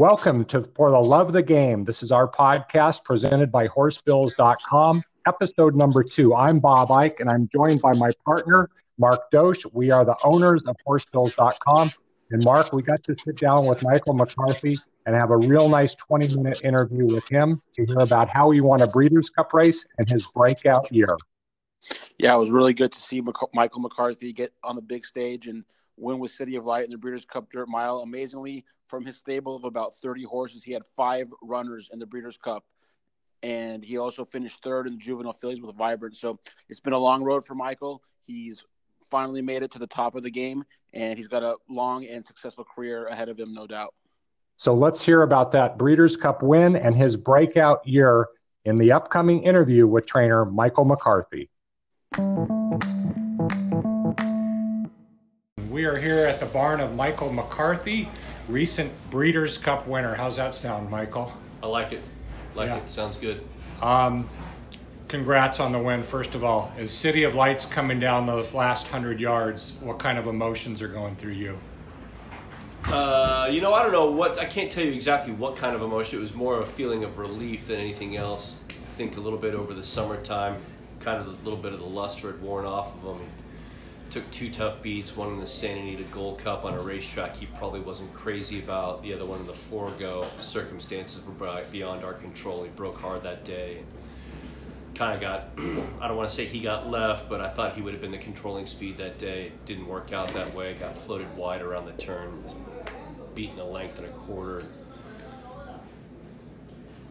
Welcome to For the Love of the Game. This is our podcast presented by horsebills.com, episode number two. I'm Bob Ike, and I'm joined by my partner, Mark Dosch. We are the owners of horsebills.com. And Mark, we got to sit down with Michael McCarthy and have a real nice 20 minute interview with him to hear about how he won a Breeders' Cup race and his breakout year. Yeah, it was really good to see Michael McCarthy get on the big stage and win with City of Light in the Breeders' Cup Dirt Mile. Amazingly, from his stable of about 30 horses, he had five runners in the Breeders' Cup. And he also finished third in the juvenile fillies with Vibrance. So it's been a long road for Michael. He's finally made it to the top of the game, and he's got a long and successful career ahead of him, no doubt. So let's hear about that Breeders' Cup win and his breakout year in the upcoming interview with trainer Michael McCarthy. We are here at the barn of Michael McCarthy, recent Breeders' Cup winner. How's that sound, Michael? I like it. Like yeah. it. Sounds good. Um, congrats on the win, first of all. As City of Lights coming down the last 100 yards, what kind of emotions are going through you? Uh, you know, I don't know what, I can't tell you exactly what kind of emotion. It was more of a feeling of relief than anything else. I think a little bit over the summertime, kind of a little bit of the luster had worn off of them took two tough beats, one in the Santa Anita Gold Cup on a racetrack he probably wasn't crazy about, the other one in the Forego. Circumstances were beyond our control. He broke hard that day. Kind of got, I don't want to say he got left, but I thought he would have been the controlling speed that day. Didn't work out that way. Got floated wide around the turn, beaten a length and a quarter.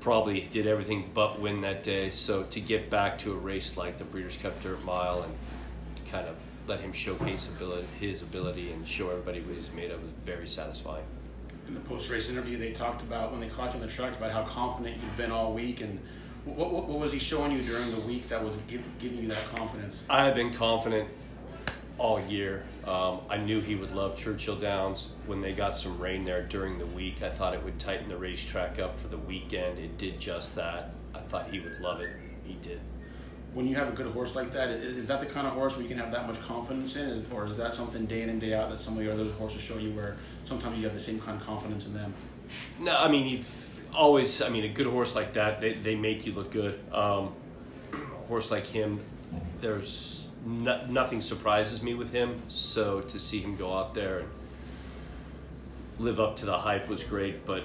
Probably did everything but win that day. So to get back to a race like the Breeders' Cup Dirt Mile and kind of let him showcase ability, his ability and show everybody what he's made of was very satisfying. In the post-race interview, they talked about when they caught you on the track about how confident you've been all week, and what, what, what was he showing you during the week that was give, giving you that confidence? I have been confident all year. Um, I knew he would love Churchill Downs. When they got some rain there during the week, I thought it would tighten the racetrack up for the weekend. It did just that. I thought he would love it. He did when you have a good horse like that, is that the kind of horse where you can have that much confidence in, is, or is that something day in and day out that some of your other horses show you where sometimes you have the same kind of confidence in them? No, I mean you've always. I mean, a good horse like that, they they make you look good. Um, a horse like him, there's no, nothing surprises me with him. So to see him go out there and live up to the hype was great, but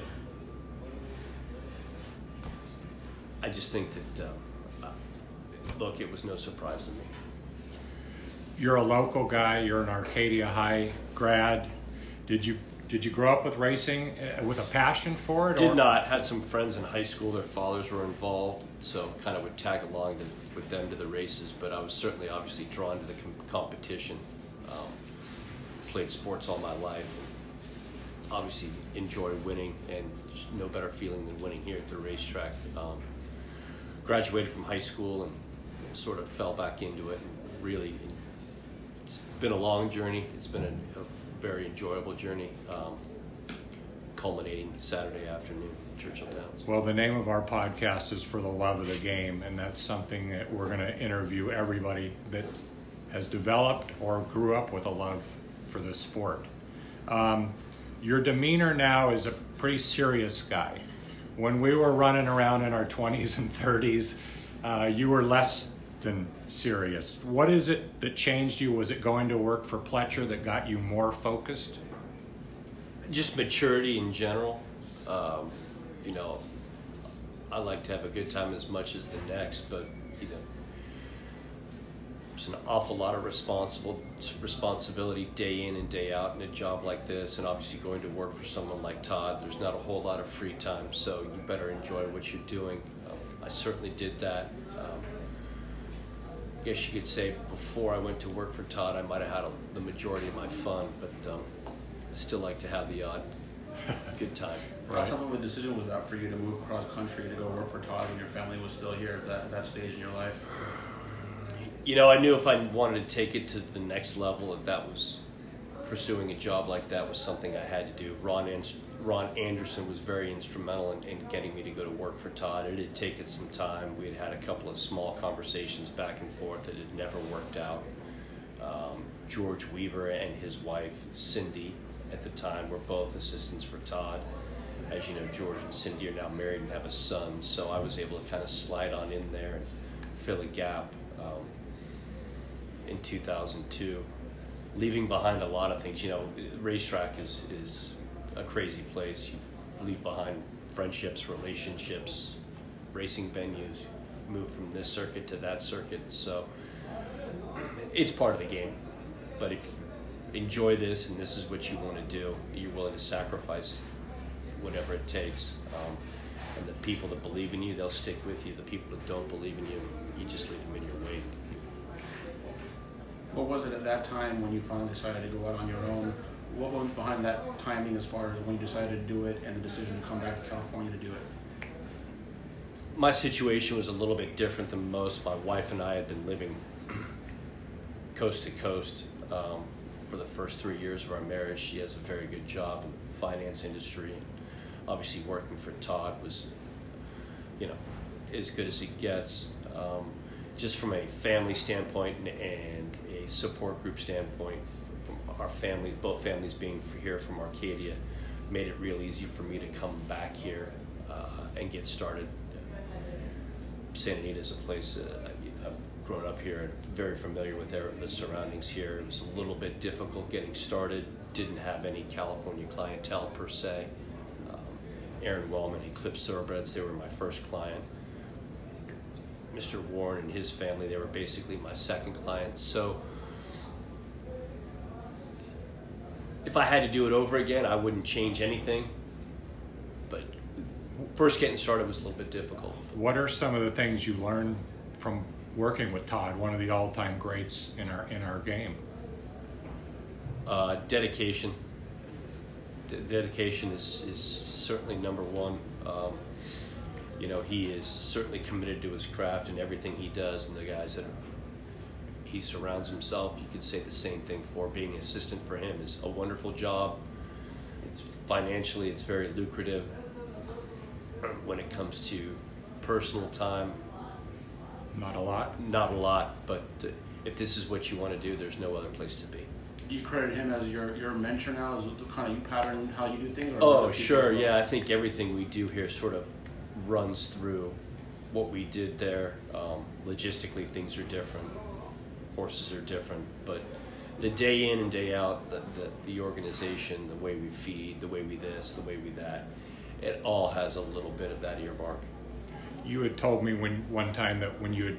I just think that. Um, look, it was no surprise to me. You're a local guy. You're an Arcadia High grad. Did you did you grow up with racing uh, with a passion for it? Did or? not. Had some friends in high school. Their fathers were involved, so kind of would tag along to, with them to the races. But I was certainly obviously drawn to the com- competition. Um, played sports all my life. Obviously enjoy winning, and no better feeling than winning here at the racetrack. Um, graduated from high school and sort of fell back into it. And really, it's been a long journey. It's been a, a very enjoyable journey, um, culminating Saturday afternoon, Churchill Downs. Well, the name of our podcast is For the Love of the Game, and that's something that we're going to interview everybody that has developed or grew up with a love for this sport. Um, your demeanor now is a pretty serious guy. When we were running around in our 20s and 30s, uh, you were less than serious. What is it that changed you? Was it going to work for Pletcher that got you more focused? Just maturity in general. Um, you know, I like to have a good time as much as the next, but you know, there's an awful lot of responsible responsibility day in and day out in a job like this, and obviously going to work for someone like Todd. There's not a whole lot of free time, so you better enjoy what you're doing. Um, I certainly did that guess you could say before I went to work for Todd, I might have had a, the majority of my fun, but um, I still like to have the odd good time. Right. How tough of a decision was that for you to move across country to go work for Todd when your family was still here at that, at that stage in your life? You know, I knew if I wanted to take it to the next level, if that was pursuing a job like that was something I had to do. Ron Ron Anderson was very instrumental in, in, getting me to go to work for Todd. It had taken some time. We had had a couple of small conversations back and forth that had never worked out. Um, George Weaver and his wife Cindy, at the time, were both assistants for Todd, as you know, George and Cindy are now married and have a son, so I was able to kind of slide on in there and fill a gap um, in 2002, leaving behind a lot of things. You know, racetrack is is a crazy place. You leave behind friendships, relationships, racing venues. Move from this circuit to that circuit, so it's part of the game. But if you enjoy this and this is what you want to do, you're willing to sacrifice whatever it takes. Um, and the people that believe in you, they'll stick with you. The people that don't believe in you, you just leave them in your wake. What was it at that time when you finally decided to go out on your own? What went behind that timing as far as when you decided to do it and the decision to come back to California to do it? my situation was a little bit different than most. My wife and I had been living coast to coast um, for the first three years of our marriage. She has a very good job in the finance industry, and obviously working for Todd was, you know, as good as it gets. Um, just from a family standpoint and, and support group standpoint, from our family, both families being here from Arcadia, made it real easy for me to come back here uh, and get started Santa Anita is a place that I, have grown up here and very familiar with the surroundings here. It was a little bit difficult getting started. Didn't have any California clientele per se. Um, Aron Wellman, and Eclipse Thoroughbreds, they were my first client. Mr. Warren and his family, they were basically my second client. So if I had to do it over again, I wouldn't change anything. But first getting started was a little bit difficult. What are some of the things you learned from working with Todd, one of the all-time greats in our in our game? Uh, dedication. Dedication is, is certainly number one. Um, you know, he is certainly committed to his craft and everything he does, and the guys that he surrounds himself, you could say the same thing for being an assistant for him is a wonderful job. It's financially, it's very lucrative when it comes to personal time. Not a lot. Not a lot, but uh, if this is what you want to do, there's no other place to be. You credit him as your, your mentor now, as the kind of you pattern how you do things? oh, sure, yeah. I think everything we do here sort of runs through what we did there. Um, logistically, things are different. Horses are different, but the day in and day out, the, the, the organization, the way we feed, the way we this, the way we that, it all has a little bit of that earmark. You had told me when one time that when you had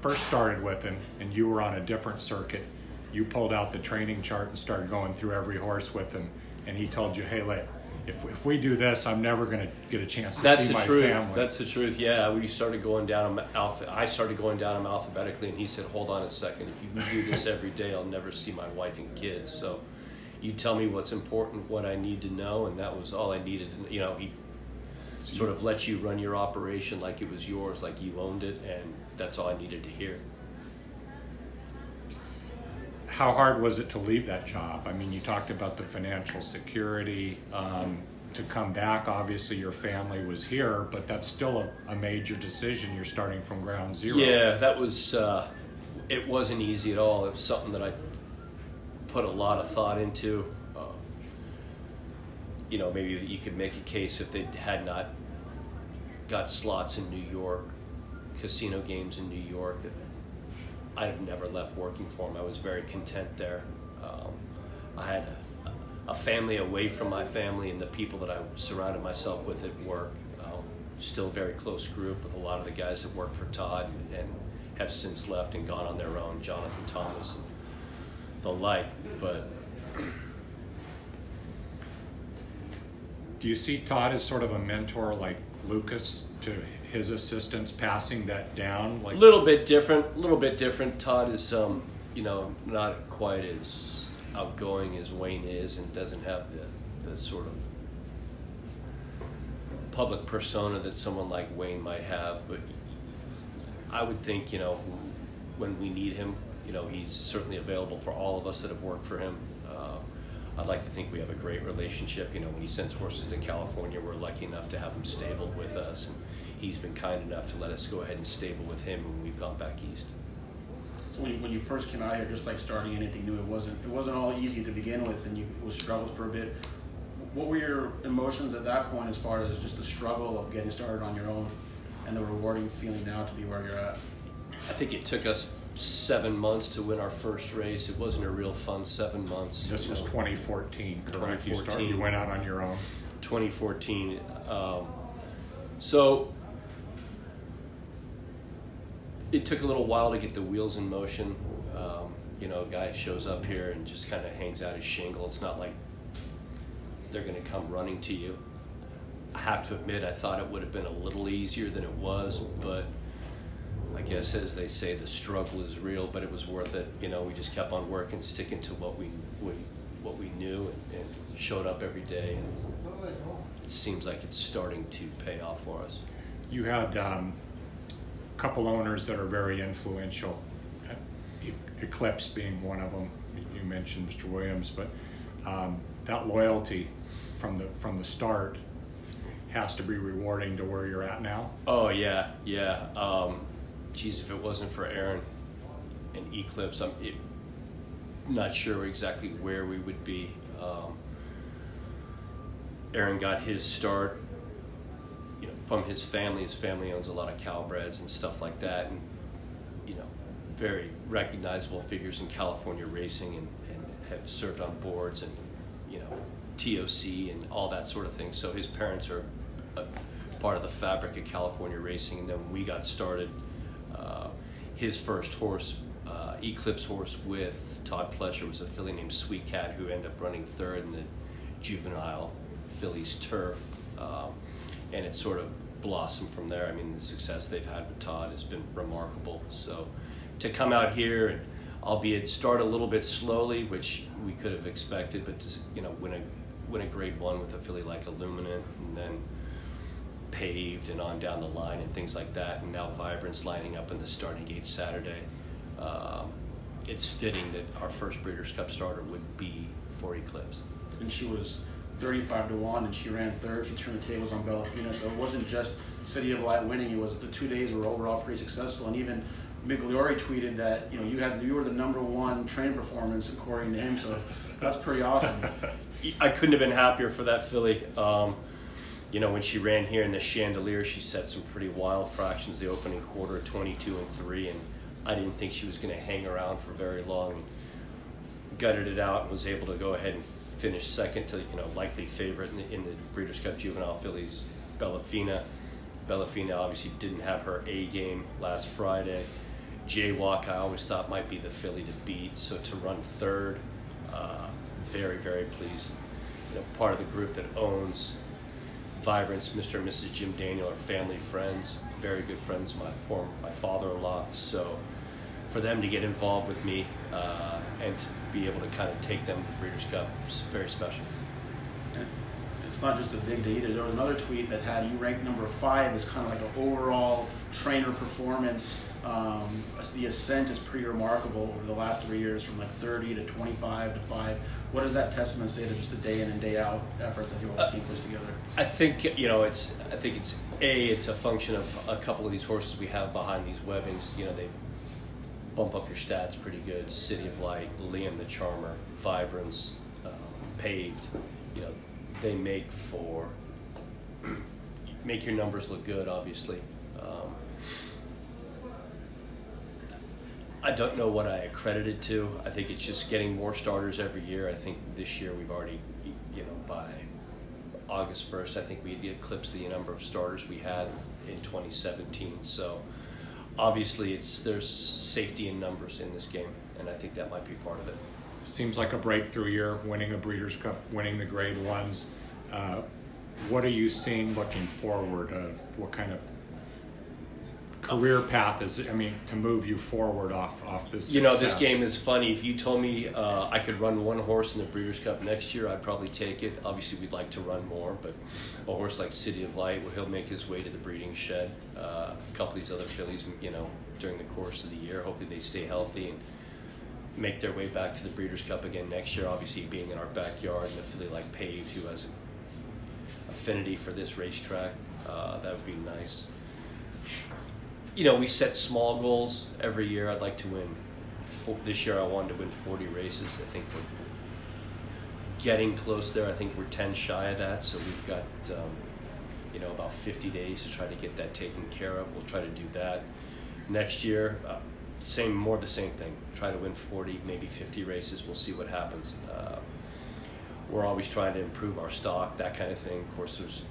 first started with him and you were on a different circuit, you pulled out the training chart and started going through every horse with him, and he told you, "Hey, let if, if we do this, I'm never going to get a chance to That's see the my truth. family." That's the truth. Yeah, we started going down alpha. I started going down them alphabetically, and he said, "Hold on a second. If you do this every day, I'll never see my wife and kids." So, you tell me what's important, what I need to know, and that was all I needed. You know, he sort of let you run your operation like it was yours, like you owned it, and that's all I needed to hear. How hard was it to leave that job? I mean, you talked about the financial security. Um, to come back, obviously your family was here, but that's still a, a major decision. You're starting from ground zero. Yeah, that was. Uh, it wasn't easy at all. It was something that I put a lot of thought into. Uh, you know, maybe you could make a case if they had not got slots in New York, casino games in New York, that I'd have never left working for him. I was very content there. Um, I had a, a, family away from my family and the people that I surrounded myself with at work. Um, still very close group with a lot of the guys that work for Todd and, and have since left and gone on their own, Jonathan Thomas and the like. But do you see Todd as sort of a mentor like Lukas to his assistants passing that down? Like a little bit different, a little bit different. Todd is, um, you know, not quite as outgoing as Wayne is, and doesn't have the, the sort of public persona that someone like Wayne might have. But I would think, you know, when we need him, you know, he's certainly available for all of us that have worked for him. I'd like to think we have a great relationship. You know, when he sends horses to California, we're lucky enough to have him stable with us, and he's been kind enough to let us go ahead and stable with him when we've gone back east. So when you, when you first came out here, just like starting anything new, it wasn't it wasn't all easy to begin with, and you was struggled for a bit. what were your emotions at that point as far as just the struggle of getting started on your own and the rewarding feeling now to be where you're at? I think it took us seven months to win our first race. It wasn't a real fun seven months. This was know. 2014, correct? You, start, you went out on your own. 2014. Um, so it took a little while to get the wheels in motion. Um, you know, a guy shows up here and just kind of hangs out his shingle. It's not like they're going to come running to you. I have to admit, I thought it would have been a little easier than it was, but I guess as they say, the struggle is real, but it was worth it. You know, we just kept on working, sticking to what we, we what we knew, and, and showed up every day. And it seems like it's starting to pay off for us. You had um, a couple owners that are very influential. Eclipse being one of them. You- You mentioned Mr. Williams, but um, that loyalty from the from the start has to be rewarding to where you're at now. Oh yeah, yeah. Um, geez, if it wasn't for Aron and Eclipse, I'm it, not sure exactly where we would be. Um, Aron got his start, you know, from his family. His family owns a lot of Cal-breds and stuff like that, and you know, very recognizable figures in California racing, and, and have served on boards and you know, TOC and all that sort of thing. So his parents are part of the fabric of California racing, and then we got started, his first horse, uh, Eclipse horse with Todd Pletcher, was a filly named Sweet Cat who ended up running third in the juvenile fillies turf, um, and it sort of blossomed from there. I mean, the success they've had with Todd has been remarkable. So to come out here and albeit start a little bit slowly, which we could have expected, but to, you know, win a win a grade one with a filly like Illuminant, and then paved and on down the line and things like that, and now Vibrance lining up in the starting gate Saturday. Um, it's fitting that our first Breeders' Cup starter would be for Eclipse. And she was 35 to 1 and she ran third. She turned the tables on Bellafina. So it wasn't just City of Light winning, it was the two days were overall pretty successful. And even Migliore tweeted that you know you had you were the number one train performance according to him. So that's pretty awesome. I couldn't have been happier for that filly. Um, you know, when she ran here in the chandelier, she set some pretty wild fractions the opening quarter, 22 and 3, and I didn't think she was going to hang around for very long. And Gutted it out and was able to go ahead and finish second to, you know, likely favorite in the, in the Breeders' Cup Juvenile Fillies, Bellafina. Bellafina obviously didn't have her A game last Friday. Jaywalk, I always thought might be the filly to beat, so to run third, uh, very, very pleased. You know, part of the group that owns Vibrance, Mr. and Mrs. Jim Daniel are family friends, very good friends my former, my father-in-law. So for them to get involved with me uh, and to be able to kind of take them to the Breeders' Cup is very special. it's not just a big day either. There was another tweet that had you ranked number five as kind of like an overall trainer performance. Um, the ascent is pretty remarkable over the last three years, from like 30 to 25 to five. What does that testament say to just the day in and day out effort that you all team puts together? I think you know it's. I think it's a. It's a function of a couple of these horses we have behind these webbings. You know they bump up your stats pretty good. City of Light, Liam the Charmer, Vibrance, um, Paved. You know they make for make your numbers look good. Obviously. Um, I don't know what I accredit it to. I think it's just getting more starters every year. I think this year we've already, you know, by August 1st, I think we eclipsed the number of starters we had in 2017. So obviously it's there's safety in numbers in this game, and I think that might be part of it. Seems like a breakthrough year, winning the Breeders' Cup, winning the Grade Ones. Uh, what are you seeing looking forward? Uh, what kind of career path is? I mean, to move you forward off off this. You know, this game is funny. If you told me uh, I could run one horse in the Breeders' Cup next year, I'd probably take it. Obviously, we'd like to run more, but a horse like City of Light, where he'll make his way to the breeding shed. Uh, a couple of these other fillies, you know, during the course of the year, hopefully they stay healthy and make their way back to the Breeders' Cup again next year. Obviously, being in our backyard and a filly like Paved, who has an affinity for this racetrack, uh, that would be nice you know, we set small goals every year. I'd like to win. Four, this year, I wanted to win 40 races. I think we're getting close there. I think we're 10 shy of that, so we've got, um, you know, about 50 days to try to get that taken care of. We'll try to do that. Next year, uh, same, more the same thing. Try to win 40, maybe 50 races. We'll see what happens. Uh, we're always trying to improve our stock, that kind of thing. Of course, there's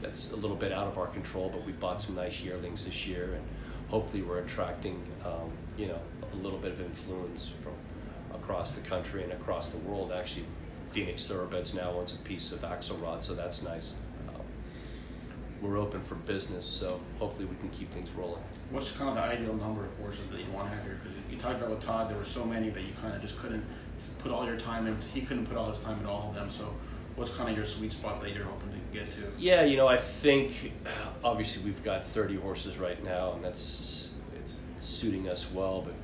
that's a little bit out of our control, but we bought some nice yearlings this year, and hopefully we're attracting, um, you know, a little bit of influence from across the country and across the world. Actually, Phoenix Thoroughbreds now owns a piece of Axelrod, so that's nice. Um, we're open for business, so hopefully we can keep things rolling. What's kind of the ideal number of horses that you want to have here? Because you talked about with Todd, there were so many that you kind of just couldn't put all your time in. He couldn't put all his time in all of them. So, what's kind of your sweet spot that you're hoping to get to? Yeah, you know, I think obviously we've got 30 horses right now, and that's it's suiting us well. But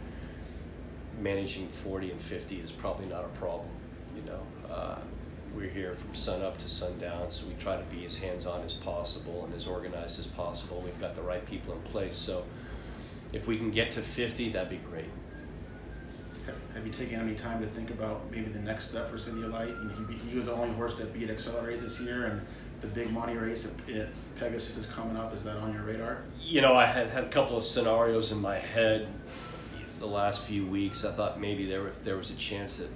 managing 40 and 50 is probably not a problem. You know, uh, we're here from sun up to sundown, so we try to be as hands-on as possible and as organized as possible. We've got the right people in place, so if we can get to 50, that'd be great. Have, you taken any time to think about maybe the next step for City of Light? And he, he was the only horse that beat Accelerate this year, and the big money race at Pegasus is coming up. Is that on your radar? You know, I had had a couple of scenarios in my head the last few weeks. I thought maybe there if there was a chance that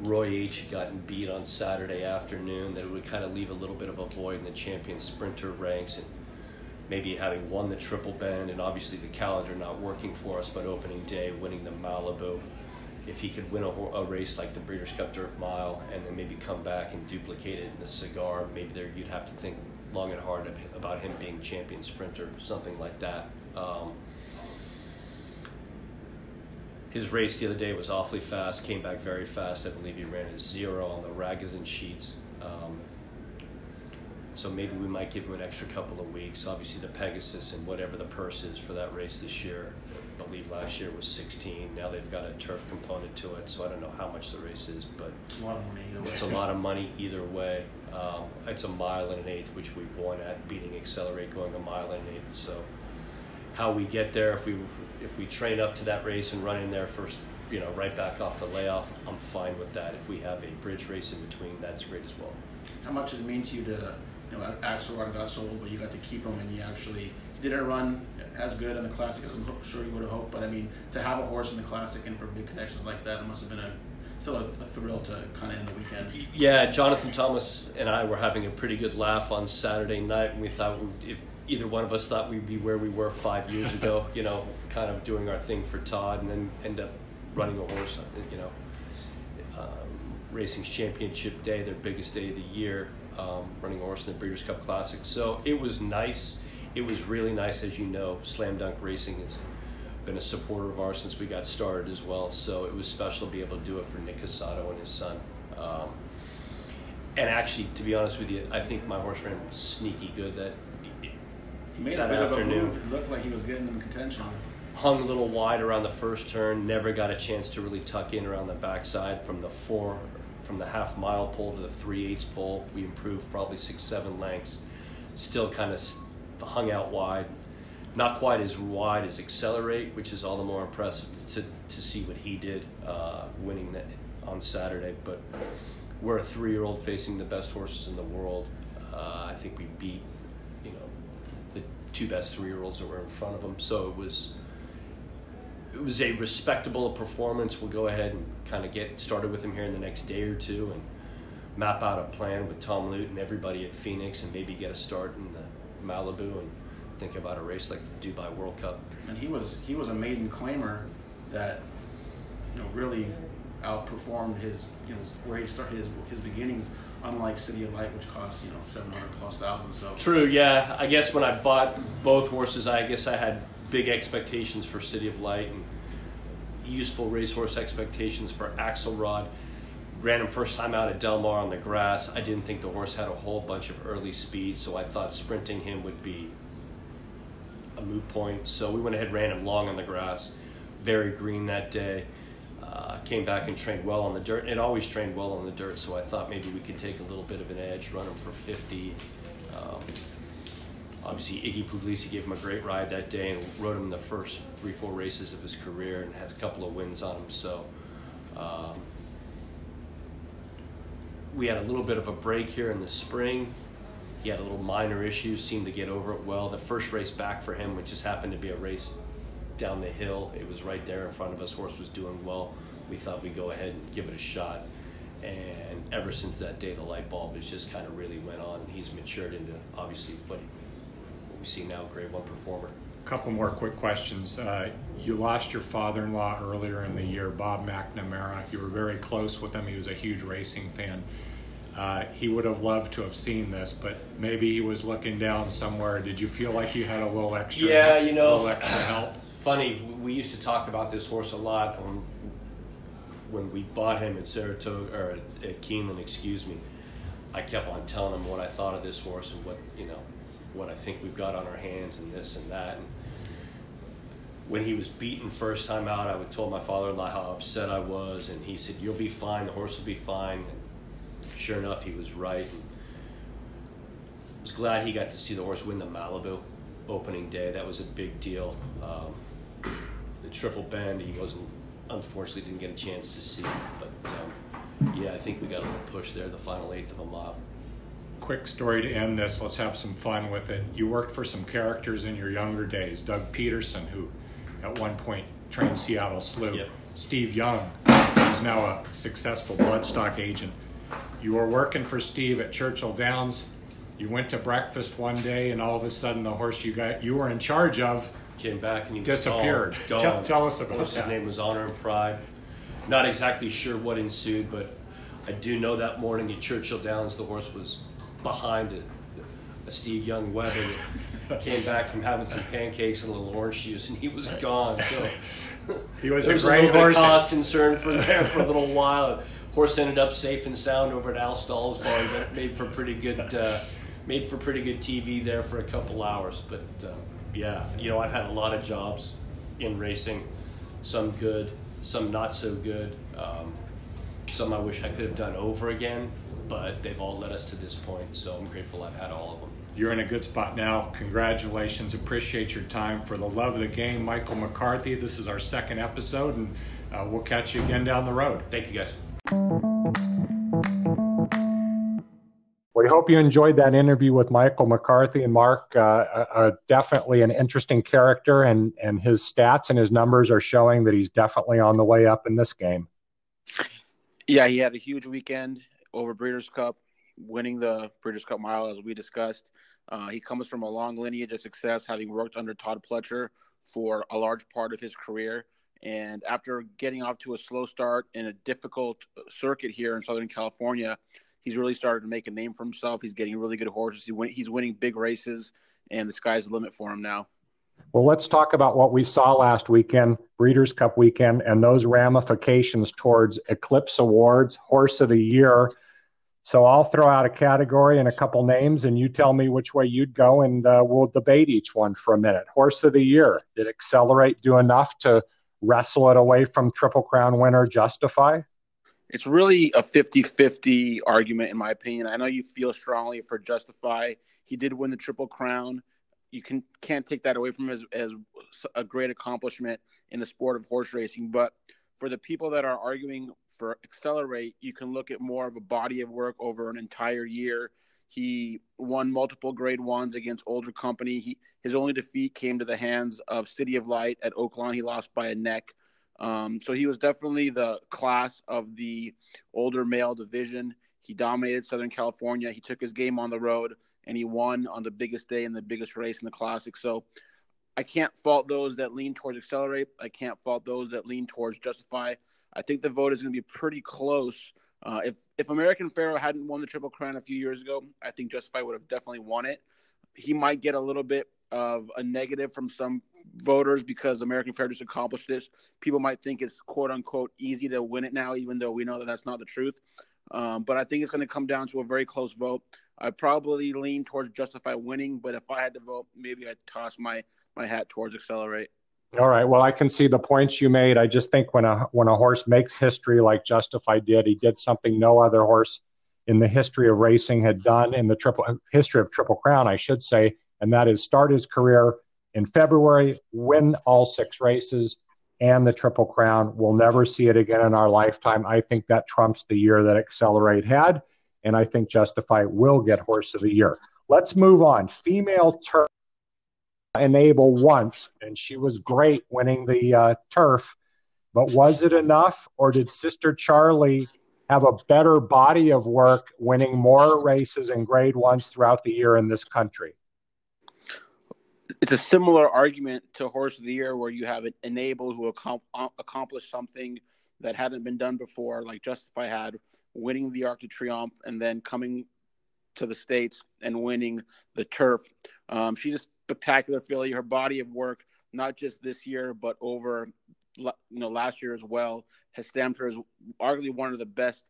Roy H had gotten beat on Saturday afternoon, that it would kind of leave a little bit of a void in the champion sprinter ranks and maybe having won the triple bend and obviously the calendar not working for us, but opening day winning the Malibu. If he could win a, a race like the Breeders' Cup Dirt Mile and then maybe come back and duplicate it in the cigar, maybe there you'd have to think long and hard about him being champion sprinter, something like that. Um, his race the other day was awfully fast, came back very fast. I believe he ran a zero on the Ragozin sheets. Um, so maybe we might give him an extra couple of weeks. Obviously, the Pegasus and whatever the purse is for that race this year. I believe last year was 16. Now they've got a turf component to it, so I don't know how much the race is, but it's a lot of money. Either it's a lot of money either way. Um, it's a mile and an eighth, which we've won at beating Accelerate, going a mile and an eighth. So how we get there, if we if we train up to that race and run in there first, you know, right back off the layoff, I'm fine with that. If we have a bridge race in between, that's great as well. How much does it mean to you to, you know, Axelrod got sold, but you got to keep him and you actually didn't run as good in the classic as I'm sure you would have hoped. But I mean, to have a horse in the classic and for big connections like that, it must have been a still a, a thrill to kind of end the weekend. Yeah, Jonathan Thomas and I were having a pretty good laugh on Saturday night, and we thought if either one of us thought we'd be where we were five years ago, you know, kind of doing our thing for Todd, and then end up running a horse, you know, um, Racing's Championship Day, their biggest day of the year, um, running a horse in the Breeders' Cup Classic. So it was nice. It was really nice, as you know. Slam Dunk Racing has been a supporter of ours since we got started as well. So it was special to be able to do it for Nick Cosato and his son. Um, and actually, to be honest with you, I think my horse ran sneaky good that he made that a bit afternoon. Of a move. It looked like he was getting in contention. Hung a little wide around the first turn. Never got a chance to really tuck in around the backside from the four, from the half mile pole to the three eighths pole. We improved probably six seven lengths. Still kind of hung out wide. Not quite as wide as Accelerate, which is all the more impressive to, to see what he did uh, winning that on Saturday. But we're a three year old facing the best horses in the world. Uh, I think we beat you know, the two best three year olds that were in front of him. So it was it was a respectable performance. We'll go ahead and kind of get started with him here in the next day or two and map out a plan with Tom Lute and everybody at Phoenix and maybe get a start in the Malibu and think about a race like the Dubai World Cup. And he was he was a maiden claimer that you know really outperformed his you know where he started his his beginnings unlike City of Light, which costs you know seven hundred plus thousand. So true, yeah. I guess when I bought both horses, I guess I had big expectations for City of Light and useful racehorse expectations for Axelrod. Ran him first time out at Del Mar on the grass. I didn't think the horse had a whole bunch of early speed, so I thought sprinting him would be a moot point. So we went ahead ran him long on the grass. Very green that day. Uh, came back and trained well on the dirt. It always trained well on the dirt, so I thought maybe we could take a little bit of an edge, run him for 50. Um, obviously, Iggy Puglisi gave him a great ride that day and rode him the first three, four races of his career and has a couple of wins on him. So, um, we had a little bit of a break here in the spring. He had a little minor issue, seemed to get over it well. The first race back for him, which just happened to be a race down the hill, it was right there in front of us. Horse was doing well. We thought we'd go ahead and give it a shot. And ever since that day, the light bulb has just kind of really went on. He's matured into obviously what, we see now, grade one performer. A couple more quick questions. Uh, you lost your father-in-law earlier in the year, Bob McNamara. You were very close with him. He was a huge racing fan. Uh, he would have loved to have seen this, but maybe he was looking down somewhere. Did you feel like you had a little extra? Yeah, you know, extra help. Funny, we used to talk about this horse a lot when when we bought him at Saratoga or at Keeneland, excuse me. I kept on telling him what I thought of this horse and what you know, what I think we've got on our hands and this and that. And when he was beaten first time out, I would told my father-in-law how upset I was, and he said, "You'll be fine. The horse will be fine." And sure enough, he was right. And I was glad he got to see the horse win the Malibu opening day. That was a big deal. Um, the Triple Bend, he wasn't, unfortunately, didn't get a chance to see. But um, yeah, I think we got a little push there, the final eighth of a mile. Quick story to end this. Let's have some fun with it. You worked for some characters in your younger days. Doug Peterson, who at one point trained Seattle Slew. Yep. Steve Young, who's now a successful bloodstock agent. You were working for Steve at Churchill Downs. You went to breakfast one day, and all of a sudden, the horse you got you were in charge of Came back and he disappeared. Gone. Tell, tell us about Horse's that. name was Honor and Pride. Not exactly sure what ensued, but I do know that morning at Churchill Downs, the horse was behind a, a Steve Young that came back from having some pancakes and a little orange juice, and he was gone. So He was there a was a great little bit of cost concern for there for a little while. Horse ended up safe and sound over at Al Stall's barn. That made for pretty good, uh, made for pretty good TV there for a couple hours. But um, yeah, you know, I've had a lot of jobs in racing, some good, some not so good. Um, some I wish I could have done over again, but they've all led us to this point. So I'm grateful I've had all of them. You're in a good spot now. Congratulations. Appreciate your time. For the love of the game, Michael McCarthy. This is our second episode, and uh, we'll catch you again down the road. Thank you guys. We hope you enjoyed that interview with Michael McCarthy and Mark. Uh, uh, uh, definitely an interesting character, and and his stats and his numbers are showing that he's definitely on the way up in this game. Yeah, he had a huge weekend over Breeders' Cup, winning the Breeders' Cup Mile, as we discussed. Uh, he comes from a long lineage of success, having worked under Todd Pletcher for a large part of his career. And after getting off to a slow start in a difficult circuit here in Southern California, he's really started to make a name for himself. He's getting really good horses. He win- he's winning big races, and the sky's the limit for him now. Well, let's talk about what we saw last weekend, Breeders' Cup weekend, and those ramifications towards Eclipse Awards, Horse of the Year. So I'll throw out a category and a couple names, and you tell me which way you'd go, and uh, we'll debate each one for a minute. Horse of the Year, did Accelerate do enough to wrestle it away from Triple Crown winner Justify? It's really a 50-50 argument in my opinion. I know you feel strongly for Justify. He did win the Triple Crown. You can can't take that away from him as, as a great accomplishment in the sport of horse racing, but for the people that are arguing for Accelerate, you can look at more of a body of work over an entire year. He won multiple grade ones against older company. He his only defeat came to the hands of City of Light at Oaklawn. He lost by a neck. Um, so he was definitely the class of the older male division. He dominated Southern California. He took his game on the road and he won on the biggest day and the biggest race in the classic. So I can't fault those that lean towards Accelerate. I can't fault those that lean towards Justify. I think the vote is going to be pretty close. Uh, if if American Pharoah hadn't won the Triple Crown a few years ago, I think Justify would have definitely won it. He might get a little bit of a negative from some voters because American Pharoah just accomplished this. People might think it's quote unquote easy to win it now, even though we know that that's not the truth. Um, but I think it's going to come down to a very close vote. I probably lean towards Justify winning, but if I had to vote, maybe I'd toss my my hat towards Accelerate. All right. Well, I can see the points you made. I just think when a when a horse makes history like Justify did, he did something no other horse in the history of racing had done in the triple history of Triple Crown, I should say, and that is start his career in February, win all six races, and the Triple Crown. We'll never see it again in our lifetime. I think that trumps the year that Accelerate had. And I think Justify will get Horse of the Year. Let's move on. Female turf enable once, and she was great winning the uh, turf. But was it enough, or did Sister Charlie have a better body of work winning more races in grade ones throughout the year in this country? It's a similar argument to Horse of the Year, where you have an enable who accomplished something that hadn't been done before, like Justify had, winning the Arc de Triomphe and then coming to the States and winning the turf. Um, she's a spectacular filly. Her body of work, not just this year, but over you know last year as well, has stamped her as arguably one of the best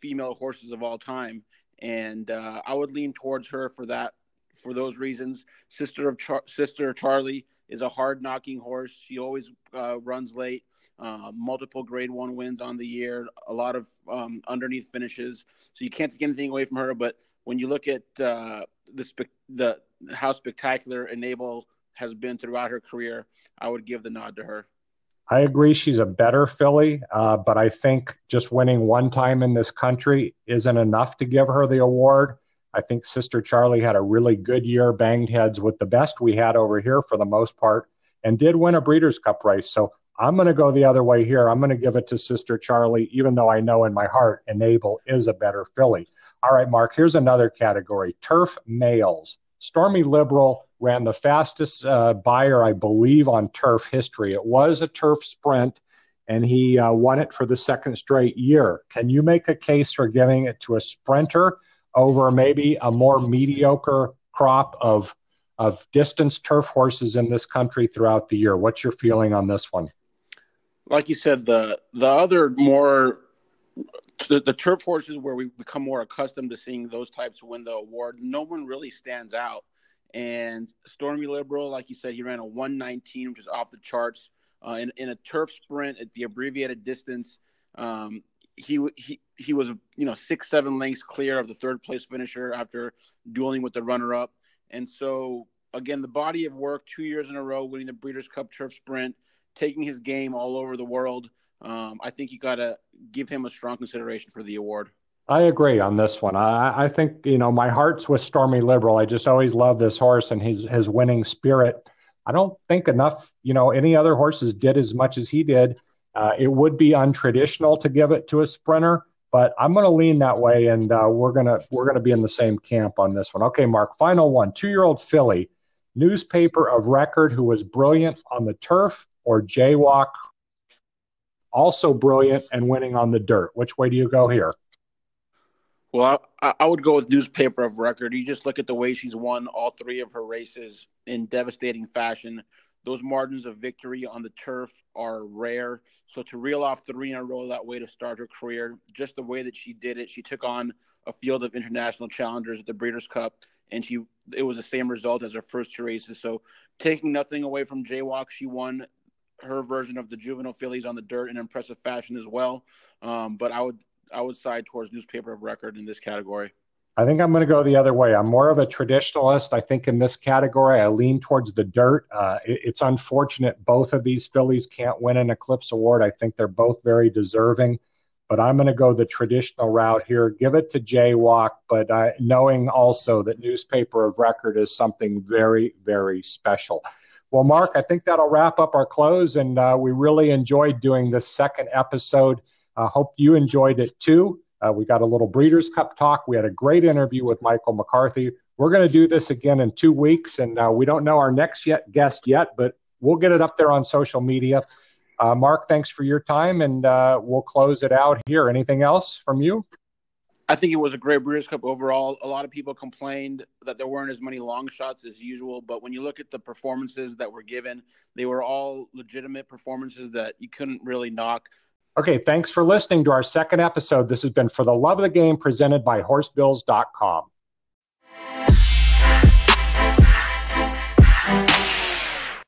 female horses of all time. And uh, I would lean towards her for that, for those reasons. Sister of Char- Sister Charlie is a hard knocking horse. She always uh, runs late, uh, multiple grade one wins on the year, a lot of um, underneath finishes. So you can't take anything away from her. But when you look at uh, the, spe- the how spectacular Enable has been throughout her career, I would give the nod to her. I agree she's a better filly, uh, but I think just winning one time in this country isn't enough to give her the award. I think Sister Charlie had a really good year, banged heads with the best we had over here for the most part, and did win a Breeders' Cup race. So I'm going to go the other way here. I'm going to give it to Sister Charlie, even though I know in my heart Enable is a better filly. All right, Mark, here's another category turf males. Stormy Liberal ran the fastest uh, Beyer, I believe, on turf history. It was a turf sprint, and he uh, won it for the second straight year. Can you make a case for giving it to a sprinter? Over maybe a more mediocre crop of of distance turf horses in this country throughout the year. What's your feeling on this one? Like you said, the the other more the, the turf horses where we become more accustomed to seeing those types win the award, no one really stands out. And Stormy Liberal, like you said, he ran a 119, which is off the charts. Uh, in, in a turf sprint at the abbreviated distance, um, he he he was you know six seven lengths clear of the third place finisher after dueling with the runner up, and so again the body of work two years in a row winning the Breeders' Cup Turf Sprint, taking his game all over the world. Um, I think you got to give him a strong consideration for the award. I agree on this one. I, I think you know my heart's with Stormy Liberal. I just always love this horse and his his winning spirit. I don't think enough, you know, any other horses did as much as he did. Uh, it would be untraditional to give it to a sprinter, but I'm going to lean that way, and uh, we're gonna we're gonna be in the same camp on this one. Okay, Mark. Final one. Two year old filly, newspaper of record, who was brilliant on the turf, or jaywalk, also brilliant and winning on the dirt. Which way do you go here? Well, I, I, would go with newspaper of record. You just look at the way she's won all three of her races in devastating fashion. Those margins of victory on the turf are rare. So to reel off three in a row that way to start her career, just the way that she did it, she took on a field of international challengers at the Breeders' Cup, and she it was the same result as her first two races. So taking nothing away from Jaywalk, she won her version of the juvenile fillies on the dirt in impressive fashion as well. Um, but I would I would side towards newspaper of record in this category. I think I'm going to go the other way. I'm more of a traditionalist. I think in this category, I lean towards the dirt. Uh, it, it's unfortunate both of these fillies can't win an Eclipse Award. I think they're both very deserving, but I'm going to go the traditional route here. Give it to Jaywalk, but uh, knowing also that newspaper of record is something very, very special. Well, Mark, I think that'll wrap up our close, and uh, we really enjoyed doing this second episode. I hope you enjoyed it too. Uh, we got a little Breeders' Cup talk. We had a great interview with Michael McCarthy. We're going to do this again in two weeks, and uh, we don't know our next yet guest yet, but we'll get it up there on social media. Uh, Mark, thanks for your time, and uh, we'll close it out here. Anything else from you? I think it was a great Breeders' Cup overall. A lot of people complained that there weren't as many long shots as usual, but when you look at the performances that were given, they were all legitimate performances that you couldn't really knock. Okay, thanks for listening to our second episode. This has been For the Love of the Game presented by horsebills.com.